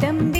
சித்தம்